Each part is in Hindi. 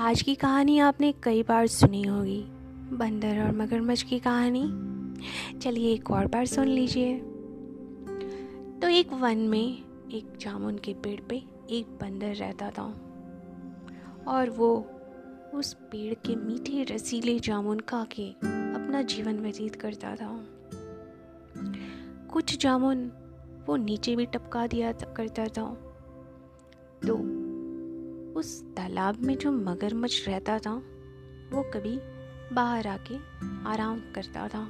आज की कहानी आपने कई बार सुनी होगी, बंदर और मगरमच्छ की कहानी। चलिए एक और बार सुन लीजिए। तो एक वन में एक जामुन के पेड़ पे एक बंदर रहता था। और वो उस पेड़ के मीठे रसीले जामुन खा के अपना जीवन व्यतीत करता था। कुछ जामुन वो नीचे भी टपका दिया करता था। तो उस तालाब में जो मगरमच्छ रहता था, वो कभी बाहर आके आराम करता था।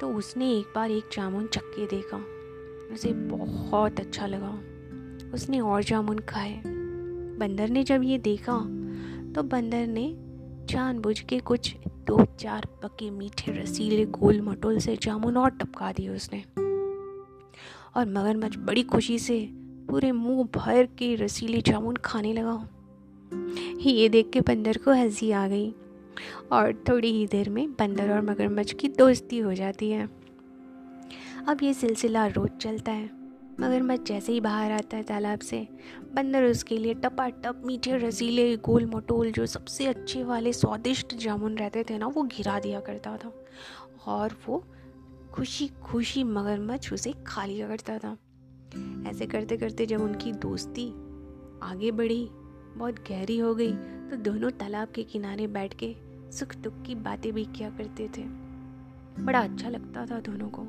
तो उसने एक बार एक जामुन चक्के देखा। उसे बहुत अच्छा लगा। उसने और जामुन खाए। बंदर ने जब ये देखा तो बंदर ने जानबूझ के कुछ दो चार पके मीठे रसीले गोल मटोल से जामुन और टपका दिए उसने। और मगरमच्छ बड़ी खुशी से पूरे मुँह भर के रसीले जामुन खाने लगा ये देख के बंदर को हँसी आ गई और थोड़ी ही देर में बंदर और मगरमच्छ की दोस्ती हो जाती है। अब ये सिलसिला रोज चलता है। मगरमच्छ जैसे ही बाहर आता है तालाब से, बंदर उसके लिए टपाटप मीठे रसीले गोल मटोल जो सबसे अच्छे वाले स्वादिष्ट जामुन रहते थे ना, वो गिरा दिया करता था। और वो खुशी खुशी मगरमच्छ उसे खा लिया करता था। ऐसे करते करते जब उनकी दोस्ती आगे बढ़ी, बहुत गहरी हो गई तो दोनों तालाब के किनारे बैठ के सुख दुख की बातें भी किया करते थे। बड़ा अच्छा लगता था दोनों को।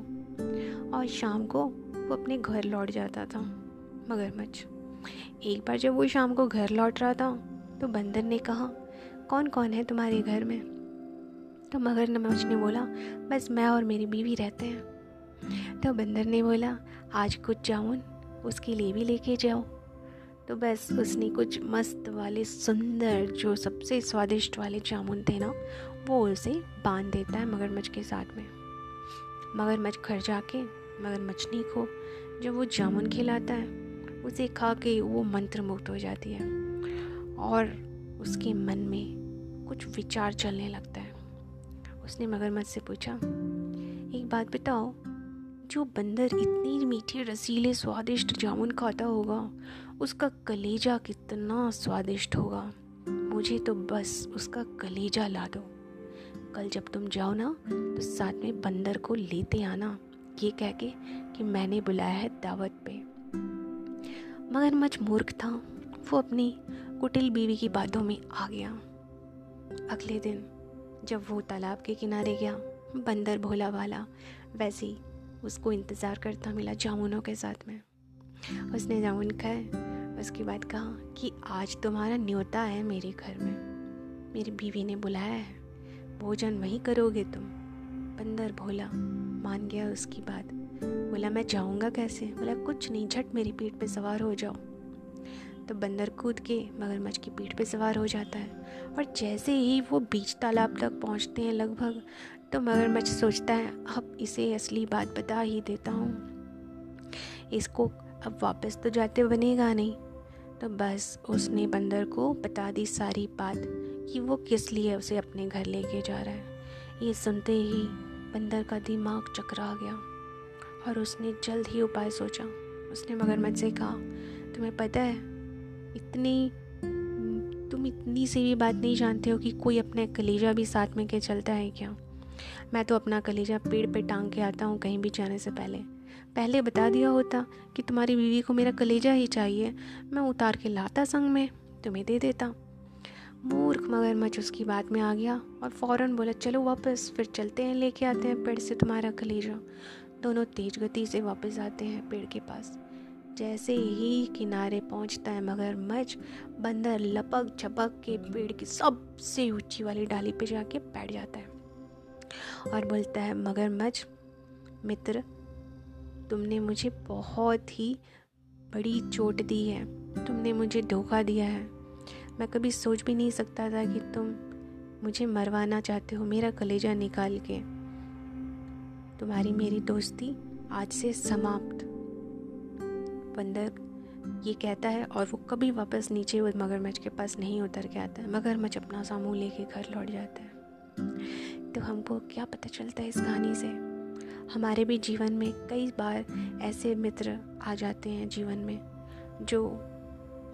और शाम को वो अपने घर लौट जाता था, मगरमच्छ। एक बार जब वो शाम को घर लौट रहा था तो बंदर ने कहा कौन कौन है तुम्हारे घर में? तो मगरमच्छ ने बोला, बस मैं और मेरी बीवी रहते हैं। तो बंदर ने बोला आज कुछ जामुन उसके लिए भी लेके जाओ। तो बस उसने कुछ मस्त वाले, सुंदर, जो सबसे स्वादिष्ट वाले जामुन थे ना, वो उसे बाँध देता है मगरमच्छ के साथ में। मगरमच्छ घर जाके मगरमच्छनी को जब वो जामुन खिलाता है, उसे खा के वो मंत्र मुक्त हो जाती है। और उसके मन में कुछ विचार चलने लगता है। उसने मगरमच्छ से पूछा, एक बात बताओ जो बंदर इतनी मीठे, रसीले, स्वादिष्ट जामुन खाता होगा, उसका कलेजा कितना स्वादिष्ट होगा। मुझे तो बस उसका कलेजा ला दो। कल जब तुम जाओ ना तो साथ में बंदर को लेते आना। ये कह के कि मैंने बुलाया है दावत पे। मगर मच मूर्ख था। वो अपनी कुटिल बीवी की बातों में आ गया। अगले दिन जब वो तालाब के किनारे गया, बंदर भोला वाला, वैसे उसको इंतज़ार करता मिला जामुनों के साथ में। उसने जामुन खाए, उसके बाद कहा कि आज तुम्हारा न्योता है मेरे घर में। मेरी बीवी ने बुलाया है, भोजन वहीं करोगे तुम। बंदर भोला मान गया उसकी बात। बोला, मैं जाऊँगा कैसे? बोला, कुछ नहीं, झट मेरी पीठ पे सवार हो जाओ। तो बंदर कूद के मगरमच्छ की पीठ पे सवार हो जाता है। और जैसे ही वो बीच तालाब तक पहुँचते हैं लगभग तो मगरमच्छ सोचता है, अब इसे असली बात बता ही देता हूँ। इसको अब वापस तो जाते बनेगा नहीं। तो बस उसने बंदर को बता दी सारी बात कि वो किस लिए उसे अपने घर लेके जा रहा है। ये सुनते ही बंदर का दिमाग चकरा गया और उसने जल्द ही उपाय सोचा। उसने मगरमच्छ से कहा, तुम्हें पता है इतनी तुम इतनी सी भी बात नहीं जानते हो कि कोई अपने कलेजा भी साथ में के चलता है क्या? मैं तो अपना कलेजा पेड़ पे टांग के आता हूँ कहीं भी जाने से पहले। पहले बता दिया होता कि तुम्हारी बीवी को मेरा कलेजा ही चाहिए, मैं उतार के लाता संग में, तुम्हें दे देता। मूर्ख मगरमच्छ उसकी बात में आ गया और फ़ौरन बोला, चलो वापस, फिर चलते हैं, लेके आते हैं पेड़ से तुम्हारा कलेजा। दोनों तेज गति से वापस आते हैं पेड़ के पास। जैसे ही किनारे पहुँचता है मगरमच्छ बंदर लपक झपक के पेड़ की सबसे ऊँची वाली डाली पे जाके बैठ जाता है और बोलता है मगरमच्छ मित्र, तुमने मुझे बहुत ही बड़ी चोट दी है। तुमने मुझे धोखा दिया है। मैं कभी सोच भी नहीं सकता था कि तुम मुझे मरवाना चाहते हो, मेरा कलेजा निकाल के। तुम्हारी मेरी दोस्ती आज से समाप्त। बंदर ये कहता है और वो कभी वापस नीचे वो मगरमच्छ के पास नहीं उतर के आता है मगरमच्छ अपना सामू लेके घर लौट जाता है। तो हमको क्या पता चलता है इस कहानी से? हमारे भी जीवन में कई बार ऐसे मित्र आ जाते हैं जीवन में, जो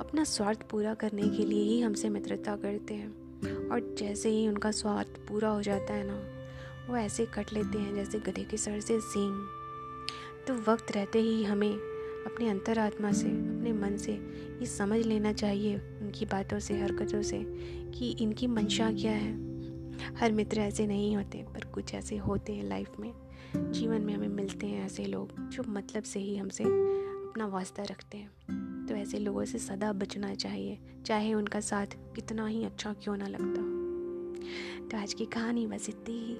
अपना स्वार्थ पूरा करने के लिए ही हमसे मित्रता करते हैं। और जैसे ही उनका स्वार्थ पूरा हो जाता है ना, वो ऐसे कट लेते हैं जैसे गधे के सर से सींग। तो वक्त रहते ही हमें अपने अंतरात्मा से, अपने मन से ये समझ लेना चाहिए उनकी बातों से, हरकतों से कि इनकी मंशा क्या है। हर मित्र ऐसे नहीं होते, पर कुछ ऐसे होते हैं लाइफ में। जीवन में हमें मिलते हैं ऐसे लोग जो मतलब से ही हमसे अपना वास्ता रखते हैं। तो ऐसे लोगों से सदा बचना चाहिए, चाहे उनका साथ कितना ही अच्छा क्यों ना लगता तो आज की कहानी बस इतनी ही।